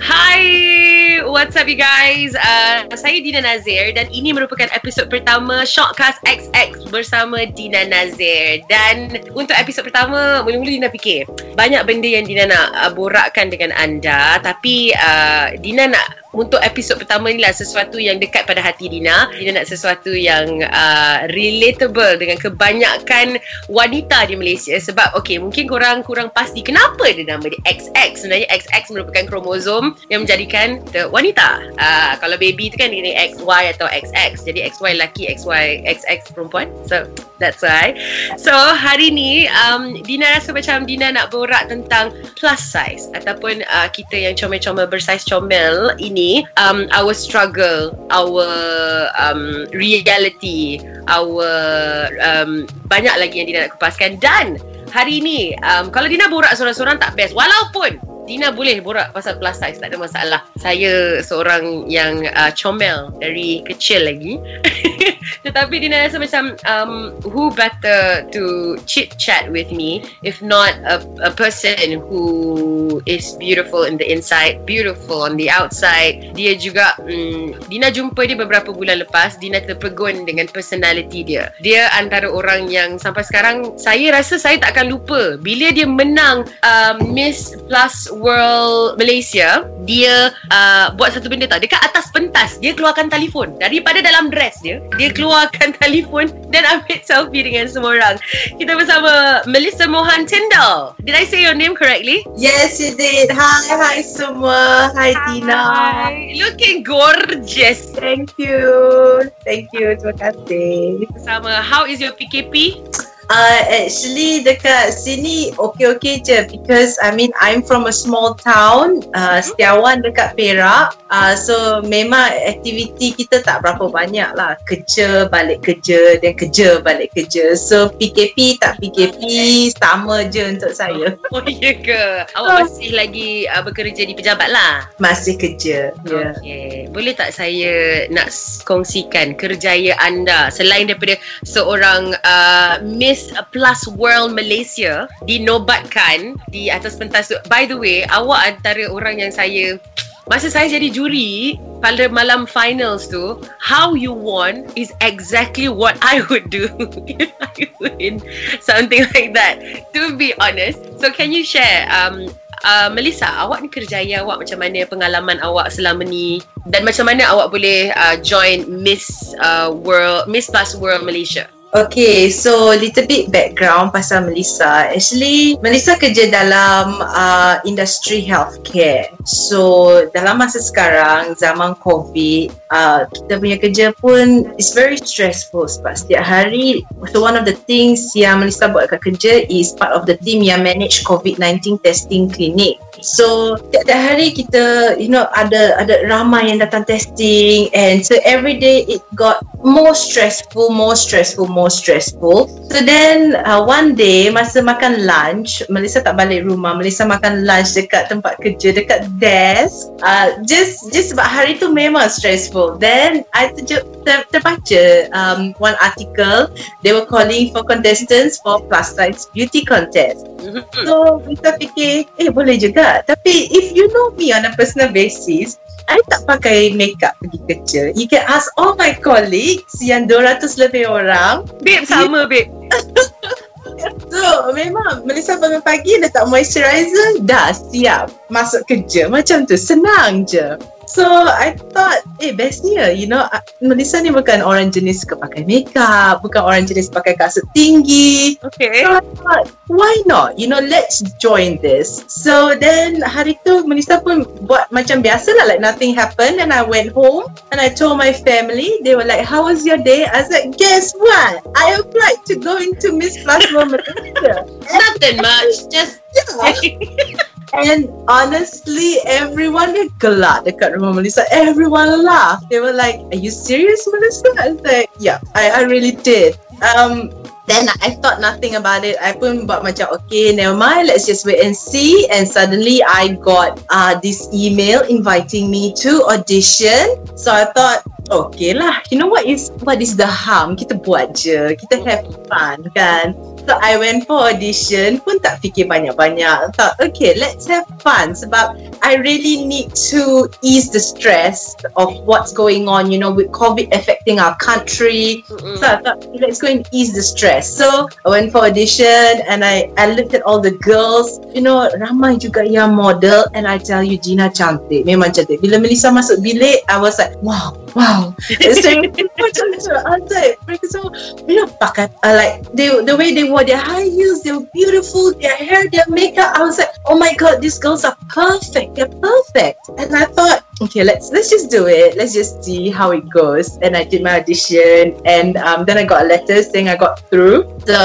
Hi, what's up you guys? Uh, saya Dina Nazir dan ini merupakan episod pertama Shockcast XX bersama Dina Nazir. Dan untuk episod pertama, mula-mula Dina fikir banyak benda yang Dina nak uh, borakkan dengan anda tapi uh, Dina nak untuk episod pertama ni lah sesuatu yang dekat pada hati Dina. Dina nak sesuatu yang uh, relatable dengan kebanyakan wanita di Malaysia sebab okay mungkin korang kurang pasti kenapa dia nama dia XX. Sebenarnya XX merupakan kromosom yang menjadikan the wanita. Uh, kalau baby tu kan dia XY atau XX. Jadi XY lelaki, XY XX perempuan. So that's why. So hari ni um, Dina rasa macam Dina nak borak tentang plus size ataupun uh, kita yang comel-comel bersaiz comel ini ni um, our struggle our um, reality our um, banyak lagi yang Dina nak kupaskan dan hari ni um, kalau Dina borak seorang-seorang tak best walaupun Dina boleh borak pasal plus size tak ada masalah. Saya seorang yang uh, comel dari kecil lagi tetapi Dina rasa macam um, who better to chit chat with me if not a, a person who is beautiful in the inside beautiful on the outside. Dia juga um, Dina jumpa dia beberapa bulan lepas. Dina terpegun dengan personality dia. Dia antara orang yang sampai sekarang saya rasa saya tak akan lupa. Bila dia menang um, Miss Plus World Malaysia dia uh, buat satu benda tau. Dekat atas pentas dia keluarkan telefon. Daripada dalam dress dia dia keluarkan telefon dan ambil selfie dengan semua orang. Kita bersama Melissa Mohan Tyndall did I say your name correctly? Yes you did. Hi hi semua. Hi, hi. Tina. Looking gorgeous. Thank you. Thank you. Terima kasih. Sama How is your PKP? Uh, actually dekat sini okey-okey je. Because I mean I'm from a small town. Uh, Setiawan dekat Perak. Uh, so memang aktiviti kita tak berapa banyak lah. Kerja balik kerja dan kerja balik kerja. So PKP tak PKP sama je untuk saya. Oh iya ke? Awak masih lagi uh, bekerja di pejabat lah? Masih kerja ya. Okay. boleh tak saya nak kongsikan kerjaya anda? Selain daripada seorang uh, Miss Plus World Malaysia dinobatkan di atas pentas tu. By the way, awak antara orang yang saya masa saya jadi juri pada malam finals tu, how you won is exactly what I would do if I win something like that. To be honest, so can you share um Uh, Melissa, awak ni kerjaya awak macam mana pengalaman awak selama ni dan macam mana awak boleh uh, join Miss uh, World Miss Plus World Malaysia? Okay, so little bit background pasal Melissa. Actually, Melissa kerja dalam uh, industri healthcare. So, dalam masa sekarang, zaman COVID, uh, kita punya kerja pun is very stressful sebab setiap hari, so one of the things yang Melissa buat kat kerja is part of the team yang manage COVID-19 testing clinic. So tiap-tiap hari kita you know ada ada ramai yang datang testing and so every day it got more stressful, more stressful, more stressful. So then uh, one day masa makan lunch, Melissa tak balik rumah, Melissa makan lunch dekat tempat kerja, dekat desk. Uh, just just sebab hari tu memang stressful. Then I ter, ter, terbaca um, one article, they were calling for contestants for plus size beauty contest. So kita fikir, eh boleh juga. Tapi if you know me on a personal basis, I tak pakai makeup pergi kerja. You can ask all my colleagues yang 200 lebih orang. Babe, sama babe. so, memang Melissa bangun pagi letak moisturizer, dah siap masuk kerja. Macam tu, senang je. So I thought Eh bestnya You know Melissa ni bukan orang jenis Suka pakai makeup Bukan orang jenis Pakai kasut tinggi. Okay. So I thought Why not? You know let's join this. So then Hari tu Melissa pun Buat macam biasa lah Like nothing happened. And I went home And I told my family. They were like How was your day? I was like Guess what? I applied to go into Miss World Malaysia. Nothing much Just Yeah And honestly, everyone gelak dekat rumah Melissa. Everyone laughed. They were like, "Are you serious, Melissa?" I was like, "Yeah, I, I really did." Um, then I thought nothing about it. I pun buat macam, okay, never mind. Let's just wait and see. And suddenly, I got uh, this email inviting me to audition. So I thought, okay lah. You know what is what is the harm? Kita buat je. Kita have fun, kan? So I went for audition pun tak fikir banyak-banyak. Thought, okay, let's have fun sebab I really need to ease the stress of what's going on, you know, with COVID affecting our country. Mm-mm. So I thought, let's go and ease the stress. So I went for audition and I, I looked at all the girls. You know, ramai juga yang model and I tell you, Gina cantik. Memang cantik. Bila Melissa masuk bilik, I was like, wow, wow. It's like, macam tu. I was like, semua, you know, uh, like, they, the way they wore their high heels, they were beautiful, their hair, their makeup. I was like, oh my God, these girls are perfect. They're perfect. And I thought, okay, let's let's just do it. Let's just see how it goes. And I did my audition, and um, then I got a letter saying I got through. So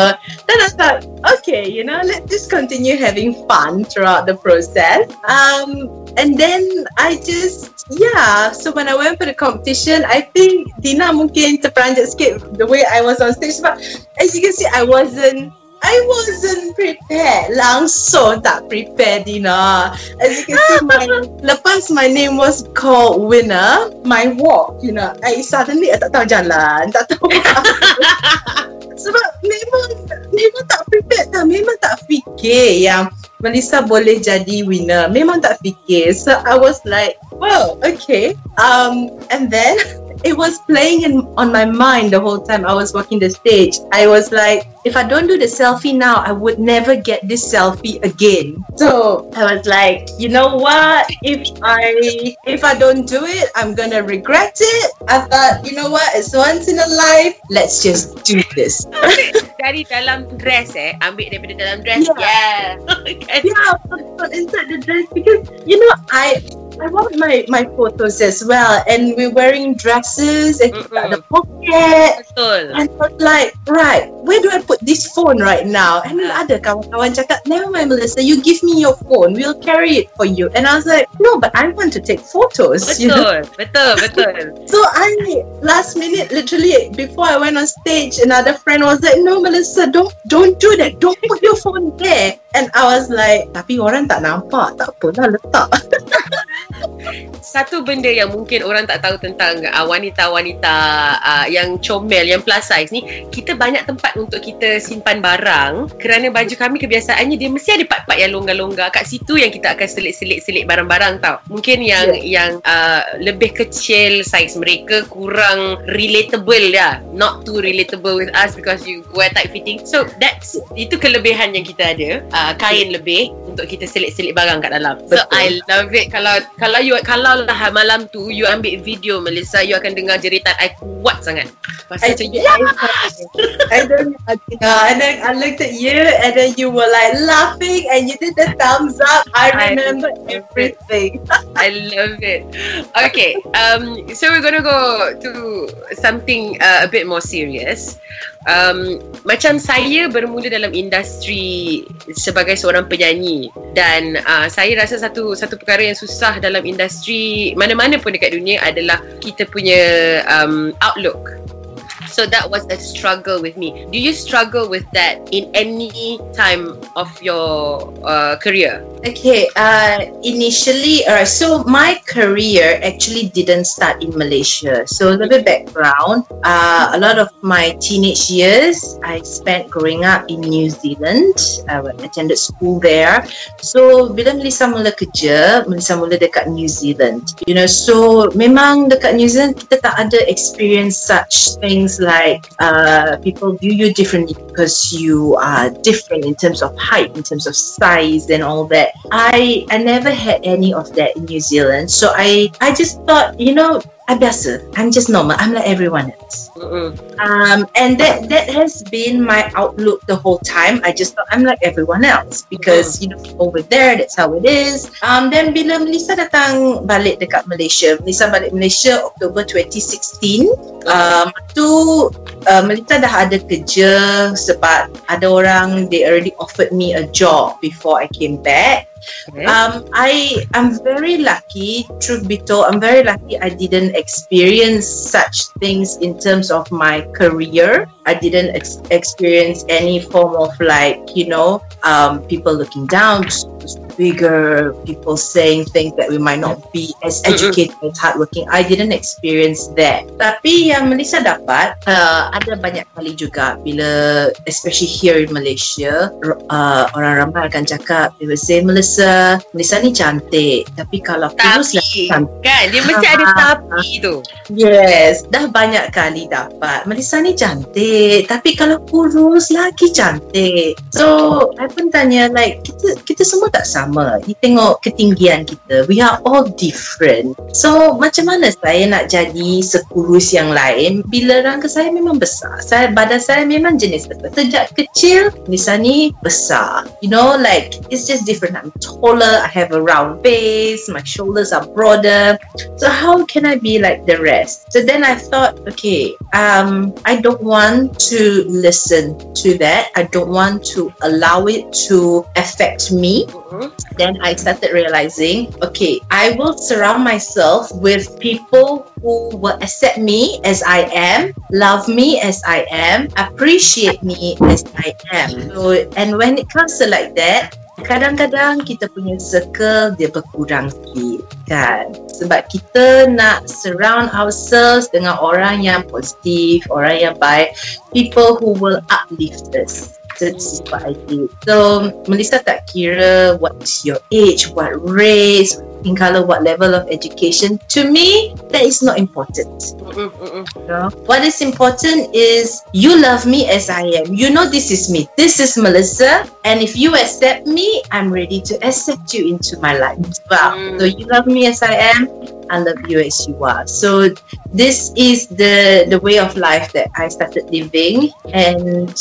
then I thought, okay, you know, let's just continue having fun throughout the process. Um, and then I just yeah. So when I went for the competition, I think Dina mungkin terperanjat sikit the way I was on stage. But as you can see, I wasn't I wasn't prepared. Langsung tak prepared, Dina. As you can see, my, lepas my name was called winner, my walk, you know, I suddenly I tak tahu jalan, tak tahu. Sebab memang, memang tak prepared tau. Memang tak fikir yang Melissa boleh jadi winner. Memang tak fikir. So I was like, well, okay. Um, and then it was playing in on my mind the whole time I was walking the stage. I was like, if I don't do the selfie now, I would never get this selfie again. So I was like, you know what? If I if I don't do it, I'm gonna regret it. I thought, you know what? It's once in a life. Let's just do this. Dari dalam dress eh, ambil daripada dalam dress. Yeah. Yeah. Yeah, inside the dress because you know I I want my my photos as well, and we're wearing dresses and Mm-mm. the pocket. Betul. And I was like, right, where do I put this phone right now? And then ada kawan-kawan cakap, never mind Melissa, you give me your phone, we'll carry it for you. And I was like, no, but I want to take photos. You know? Betul. Betul, betul. So I, last minute, literally, before I went on stage, another friend was like, no Melissa, don't don't do that. Don't put your phone there. And I was like, tapi orang tak nampak, tak apalah letak. Satu benda yang mungkin orang tak tahu tentang uh, wanita-wanita uh, yang comel, yang plus size ni, kita banyak tempat untuk kita simpan barang kerana baju kami kebiasaannya dia mesti ada part-part yang longgar-longgar. Kat situ yang kita akan selit-selit-selit barang-barang tau. Mungkin yang yang uh, lebih kecil saiz mereka kurang relatable lah. Not too relatable with us because you wear tight fitting. So that's itu kelebihan yang kita ada. Uh, kain lebih untuk kita selit-selit barang kat dalam. So Betul. I love it kalau kalau you kalau lah malam tu you ambil video Melissa you akan dengar jeritan I kuat sangat. Pasal I, macam yeah. I don't know. And then I looked at you, and then you were like laughing, and you did the thumbs up. I I remember it. everything. I love it. Okay, um, so we're gonna go to something uh, a bit more serious. Um, macam saya bermula dalam industri sebagai seorang penyanyi dan uh, saya rasa satu satu perkara yang susah dalam industri mana-mana pun dekat dunia adalah kita punya um, outlook. So that was a struggle with me. Do you struggle with that in any time of your uh, career? Okay, uh, initially, alright, so my career actually didn't start in Malaysia. So, a little bit background. Uh, a lot of my teenage years, I spent growing up in New Zealand. I attended school there. So, bila Melissa mula kerja, Melissa mula dekat New Zealand. You know, so memang dekat New Zealand, kita tak ada experience such things like uh, people view you differently because you are different in terms of height, in terms of size and all that. I I never had any of that in New Zealand. So I I just thought, you know, I biasa. I'm just normal. I'm like everyone else. Um, and that that has been my outlook the whole time. I just thought I'm like everyone else because you know over there that's how it is. Um, then bila Melissa datang balik dekat Malaysia, Melissa balik Malaysia Oktober 2016. Um, tu uh, Melissa dah ada kerja sebab ada orang they already offered me a job before I came back. Um, I am very lucky. Truth be told, I'm very lucky. I didn't experience such things in terms of my career. I didn't ex- experience any form of like you know um, people looking down, bigger, people saying things that we might not be as educated as hardworking. I didn't experience that. Tapi yang Melissa dapat, uh, ada banyak kali juga bila, especially here in Malaysia, uh, orang ramai akan cakap, they will say, Melissa, Melissa ni cantik. Tapi kalau kurus lagi cantik. kan? Dia mesti ada Ah. tapi tu. Yes, dah banyak kali dapat. Melissa ni cantik, tapi kalau kurus lagi cantik. So, I pun tanya like kita kita semua tak sama. You tengok ketinggian kita. We are all different. So, macam mana saya nak jadi sekurus yang lain bila rangka saya memang besar. Saya badan saya memang jenis besar. Sejak kecil Melissa ni besar. You know like it's just different. I'm taller, I have a round face, my shoulders are broader. So how can I be like the rest? So then I thought, okay, um, I don't want to listen to that. I don't want to allow it to affect me. Mhm. Then I started realizing, okay, I will surround myself with people who will accept me as I am, love me as I am, appreciate me as I am. So, and when it comes to like that, kadang-kadang kita punya circle dia berkurang sikit kan sebab kita nak surround ourselves dengan orang yang positif orang yang baik people who will uplift us So this is what I did. So Melissa tak kira what is your age, what race, in color, what level of education. To me, that is not important. Mm-mm, mm-mm. You know? What is important is you love me as I am. You know this is me. This is Melissa. And if you accept me, I'm ready to accept you into my life as well. Mm. So you love me as I am. I love you as you are. So this is the the way of life that I started living. And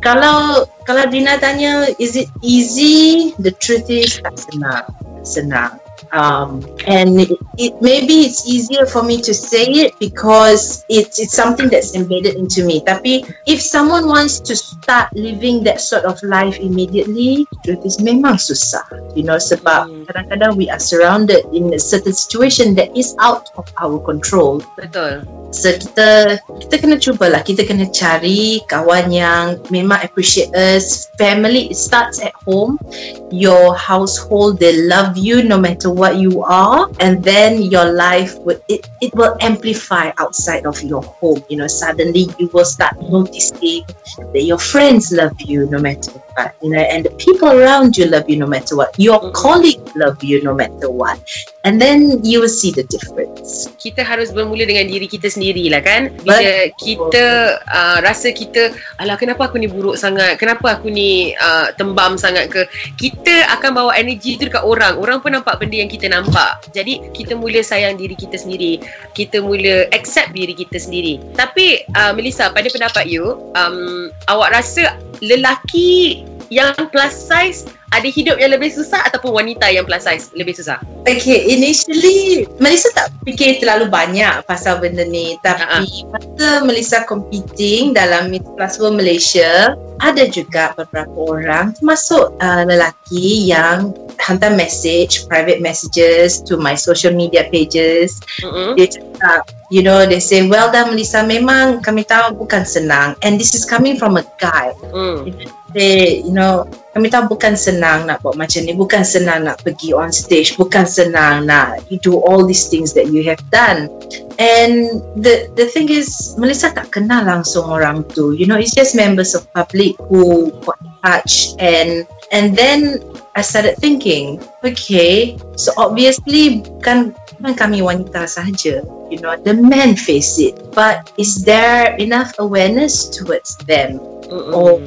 kalau kalau Dina tanya, is it easy? The truth is tak senang. Senang. Um, and it, it maybe it's easier for me to say it because it's it's something that's embedded into me. Tapi if someone wants to start living that sort of life immediately, truth is memang susah. You know, sebab Hmm. kadang-kadang we are surrounded in a certain situation that is out of our control. Betul. So kita kita kena cubalah kita kena cari kawan yang memang appreciate us. Family it starts at home. Your household they love you no matter what you are, and then your life will it it will amplify outside of your home. You know, suddenly you will start noticing that your friends love you no matter what. You know, and the people around you love you no matter what. Your Mhm. colleagues love you no matter what, and then you will see the difference. kita harus bermula dengan diri kita sendiri lah kan bila kita uh, rasa kita alah kenapa aku ni buruk sangat kenapa aku ni uh, tembam sangat ke kita akan bawa energi tu dekat orang orang pun nampak benda yang kita nampak jadi kita mula sayang diri kita sendiri kita mula accept diri kita sendiri tapi uh, Melissa pada pendapat you um, awak rasa lelaki yang plus size ada hidup yang lebih susah ataupun wanita yang plus size lebih susah? Okay, initially Melissa tak fikir terlalu banyak pasal benda ni. Tapi masa Melissa competing dalam Miss Plus World Malaysia Ada juga beberapa orang termasuk uh, lelaki yang hantar message, private messages to my social media pages. Mm-mm. Dia cakap, you know, they say, well done Melissa, memang kami tahu bukan senang. And this is coming from a guy. Mm. Say, you know, kami tahu bukan senang nak buat macam ni, bukan senang nak pergi on stage, bukan senang nak you do all these things that you have done. And the the thing is, Melissa tak kenal langsung orang tu. You know, it's just members of public who got in touch and and then I started thinking, okay, so obviously bukan bukan kami wanita sahaja. You know, the men face it. But is there enough awareness towards them? Mm-mm. Oh.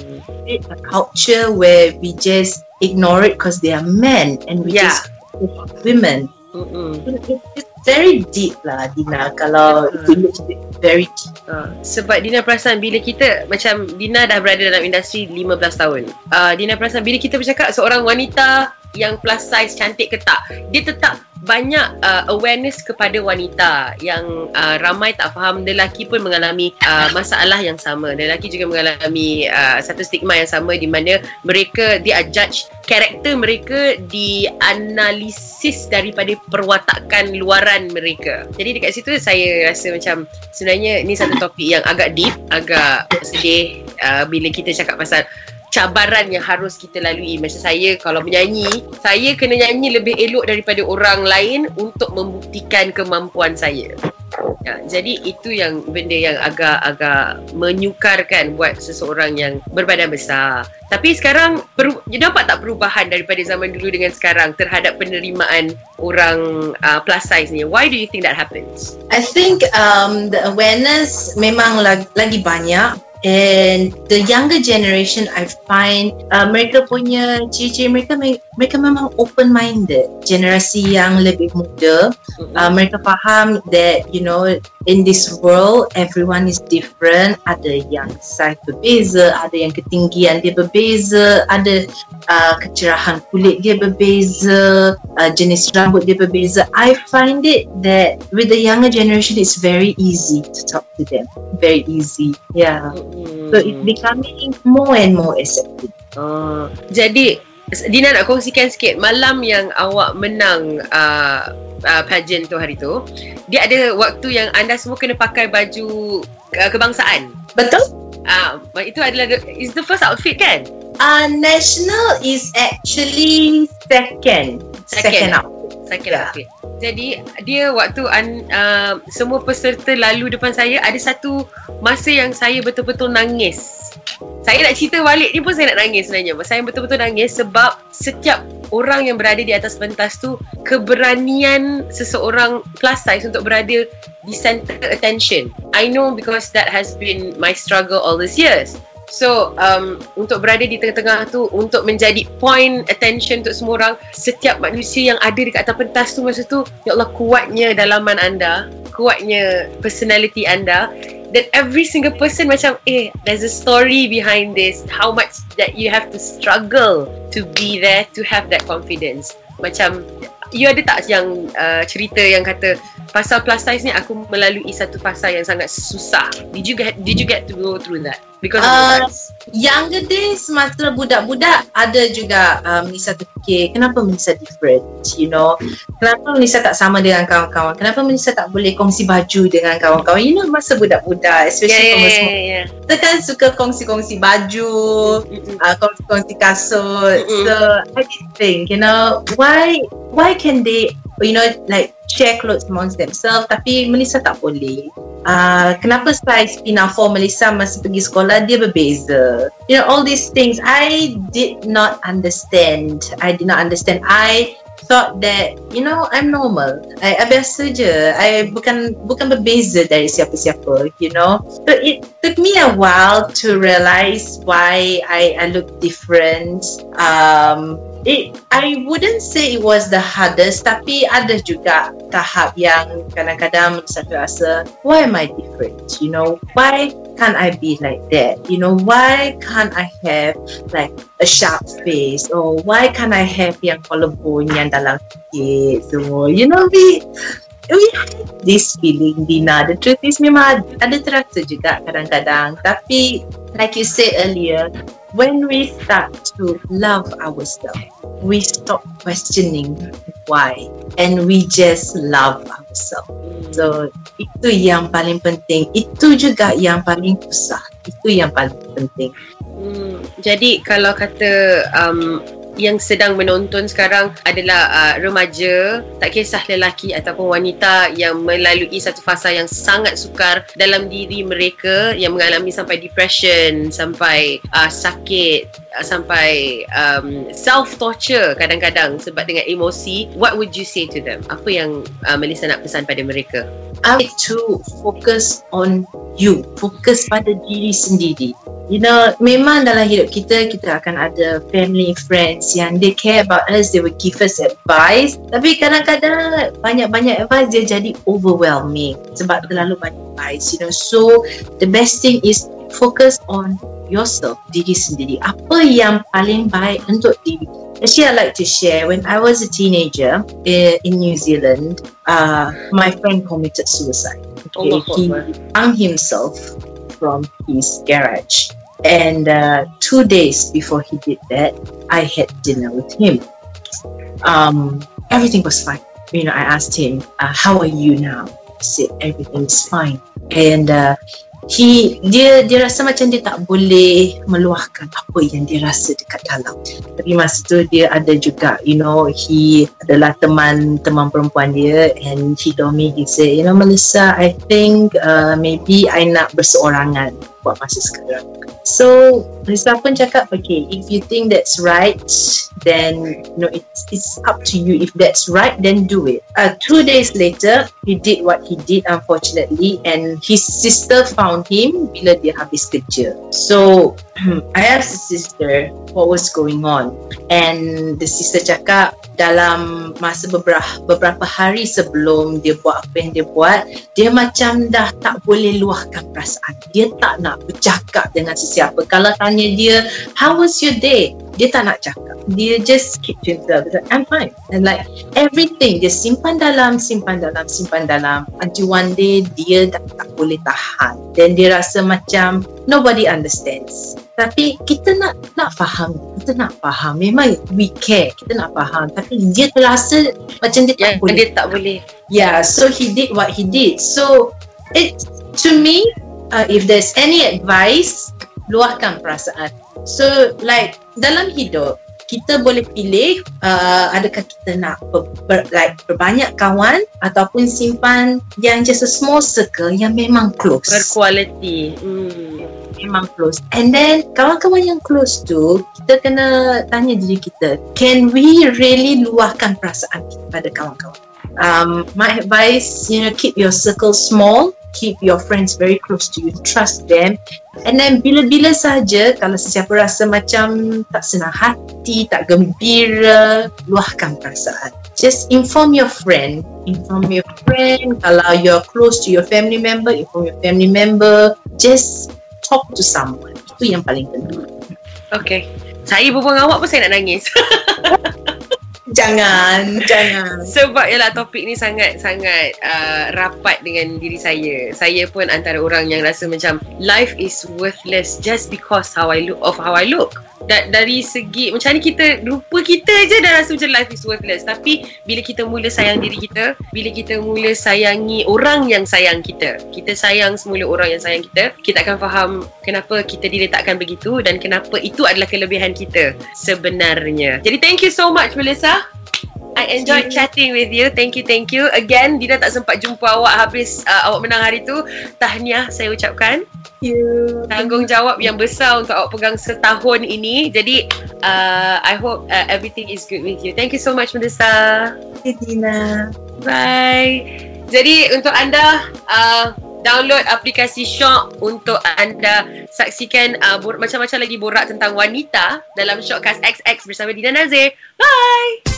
create a culture where we just ignore it because they are men and we Yeah. just women. Mm-mm. It- It's very deep lah Dina kalau it very deep. Uh, sebab Dina perasan bila kita macam Dina dah berada dalam industri 15 tahun. Uh, Dina perasan bila kita bercakap seorang wanita yang plus size cantik ke tak, dia tetap banyak uh, awareness kepada wanita yang uh, ramai tak faham lelaki pun mengalami uh, masalah yang sama. Lelaki juga mengalami uh, satu stigma yang sama di mana mereka are judge karakter mereka dianalisis daripada perwatakan luaran mereka. Jadi dekat situ saya rasa macam sebenarnya ni satu topik yang agak deep, agak sedih uh, bila kita cakap pasal cabaran yang harus kita lalui. Macam saya kalau menyanyi, saya kena nyanyi lebih elok daripada orang lain untuk membuktikan kemampuan saya. Ya, jadi itu yang benda yang agak-agak menyukarkan buat seseorang yang berbadan besar. Tapi sekarang peru- nampak tak perubahan daripada zaman dulu dengan sekarang terhadap penerimaan orang uh, plus size ni? Why do you think that happens? I think um, the awareness memang lagi, lagi banyak and the younger generation I find uh, mereka punya ciri-ciri mereka mereka memang open minded generasi yang lebih muda uh, mereka faham that you know in this world everyone is different. Ada yang size berbeza ada yang ketinggian dia berbeza ada uh, kecerahan kulit dia berbeza uh, jenis rambut dia berbeza. I find it that with the younger generation it's very easy to talk to them. Very easy yeah So it's becoming more and more accepted. Uh, jadi Dina nak kongsikan sikit malam yang awak menang uh, uh, pageant tu hari tu dia ada waktu yang anda semua kena pakai baju uh, kebangsaan? Betul. Uh, itu adalah the, is the first outfit kan? Uh, national is actually second. Second, second outfit second yeah. outfit jadi dia waktu un, uh, semua peserta lalu depan saya ada satu masa yang saya betul-betul nangis. Saya nak cerita balik ni pun saya nak nangis sebenarnya. Saya betul-betul nangis sebab setiap orang yang berada di atas pentas tu keberanian seseorang plus size untuk berada di center attention. I know because that has been my struggle all these years. So um, untuk berada di tengah-tengah tu untuk menjadi point attention untuk semua orang setiap manusia yang ada dekat atas pentas tu masa tu ya Allah kuatnya dalaman anda kuatnya personality anda. Dan every single person macam eh there's a story behind this. How much that you have to struggle to be there to have that confidence. Macam you ada tak yang uh, cerita yang kata pasal plus size ni aku melalui satu fasa yang sangat susah. Did you get did you get to go through that? Because uh, younger days masa budak-budak ada juga um, Melissa terfikir kenapa Melissa different you know? Kenapa Melissa tak sama dengan kawan-kawan? Kenapa Melissa tak boleh kongsi baju dengan kawan-kawan? You know masa budak-budak especially yeah, yeah, yeah, yeah. kita kan suka kongsi-kongsi baju mm-hmm. uh, kongsi-kongsi kasut. Mm-hmm. so I think you know why why can they you know like share clothes amongst themselves tapi Melissa tak boleh. Uh, kenapa size pinafore Melissa masa pergi sekolah dia berbeza. You know all these things I did not understand. I did not understand. I thought that you know I'm normal. I, I biasa je. I bukan bukan berbeza dari siapa-siapa you know. So it took me a while to realize why I, I look different. Um it I wouldn't say it was the hardest tapi ada juga tahap yang kadang-kadang saya rasa why am I different you know? Why can't I be like that? You know why can't I have like a sharp face? Or why can't I have yang collarbone yang dalam sikit semua you know we we have this feeling Dina. The truth is memang ada terasa juga kadang-kadang. Tapi like you said earlier when we start to love ourselves, we stop questioning why. And we just love ourselves. So, itu yang paling penting. Itu juga yang paling susah. Itu yang paling penting. Hmm, jadi kalau kata um, yang sedang menonton sekarang adalah uh, remaja tak kisah lelaki ataupun wanita yang melalui satu fasa yang sangat sukar dalam diri mereka yang mengalami sampai depression sampai uh, sakit sampai um, self torture kadang-kadang sebab dengan emosi what would you say to them? Apa yang uh, Melissa nak pesan pada mereka? I like to focus on you. Fokus pada diri sendiri. You know memang dalam hidup kita kita akan ada family friends yang they care about us they will give us advice. Tapi kadang-kadang banyak-banyak advice dia jadi overwhelming sebab terlalu banyak advice you know. So the best thing is focus on yourself diri sendiri apa yang paling baik untuk diri Actually, I like to share. When I was a teenager in, in New Zealand, uh, my friend committed suicide. Okay, oh, he hung himself from his garage. And uh, two days before he did that, I had dinner with him. Um, everything was fine. You know, I asked him, uh, "How are you now?" He said, "Everything's fine." And uh, he dia dia rasa macam dia tak boleh meluahkan apa yang dia rasa dekat dalam. Tapi masa tu dia ada juga you know he adalah teman teman perempuan dia and he told me he said you know Melissa I think uh, maybe I nak berseorangan buat masa sekarang. So Melissa pun cakap okay if you think that's right then you know it's it's up to you. If that's right then do it. Uh, two days later he did what he did unfortunately and his sister found him bila dia habis kerja. So I asked the sister what was going on. And the sister cakap dalam masa beberapa beberapa hari sebelum dia buat apa yang dia buat dia macam dah tak boleh luahkan perasaan. Dia tak nak bercakap dengan sesiapa. Kalau tanya dia how was your day dia tak nak cakap. Dia just keep to himself like, I'm fine. And like everything dia simpan dalam simpan dalam simpan dalam. Until one day dia dah tak boleh tahan. Dan dia rasa macam nobody understands. Tapi kita nak nak faham. Kita nak faham. Memang we care. Kita nak faham. Tapi dia terasa macam dia tak Yang boleh. dia tak boleh. yeah so he did what he did. So it to me uh, if there's any advice luahkan perasaan. So like dalam hidup kita boleh pilih uh, adakah kita nak ber, ber, like berbanyak kawan ataupun simpan yang just a small circle yang memang close Berkualiti. Hmm. memang close and then kawan-kawan yang close tu kita kena tanya diri kita can we really luahkan perasaan kita pada kawan-kawan um, my advice you know keep your circle small keep your friends very close to you trust them. And then bila-bila saja kalau sesiapa rasa macam tak senang hati tak gembira luahkan perasaan. Just inform your friend. Inform your friend. Kalau you're close to your family member inform your family member. Just talk to someone. Itu yang paling penting. Okay. Saya berbual dengan awak pun saya nak nangis. jangan jangan Sebab ialah topik ni sangat-sangat uh, rapat dengan diri saya. Saya pun antara orang yang rasa macam life is worthless just because how I look of how I look. Da- dari segi macam ni kita rupa kita je dah rasa macam life is worthless tapi bila kita mula sayang diri kita bila kita mula sayangi orang yang sayang kita kita sayang semula orang yang sayang kita kita akan faham kenapa kita diletakkan begitu dan kenapa itu adalah kelebihan kita sebenarnya jadi thank you so much Melissa I enjoyed chatting with you. Thank you, thank you. Again, Dina tak sempat jumpa awak habis uh, awak menang hari tu. Tahniah saya ucapkan. you Tanggungjawab yang besar untuk awak pegang setahun ini. Jadi, uh, I hope uh, everything is good with you. Thank you so much, Melissa. Dina Bye. Jadi, untuk anda, uh, download aplikasi Shock untuk anda saksikan uh, bor- macam-macam lagi borak tentang wanita dalam Shockcast XX bersama Dina Nazir. Bye!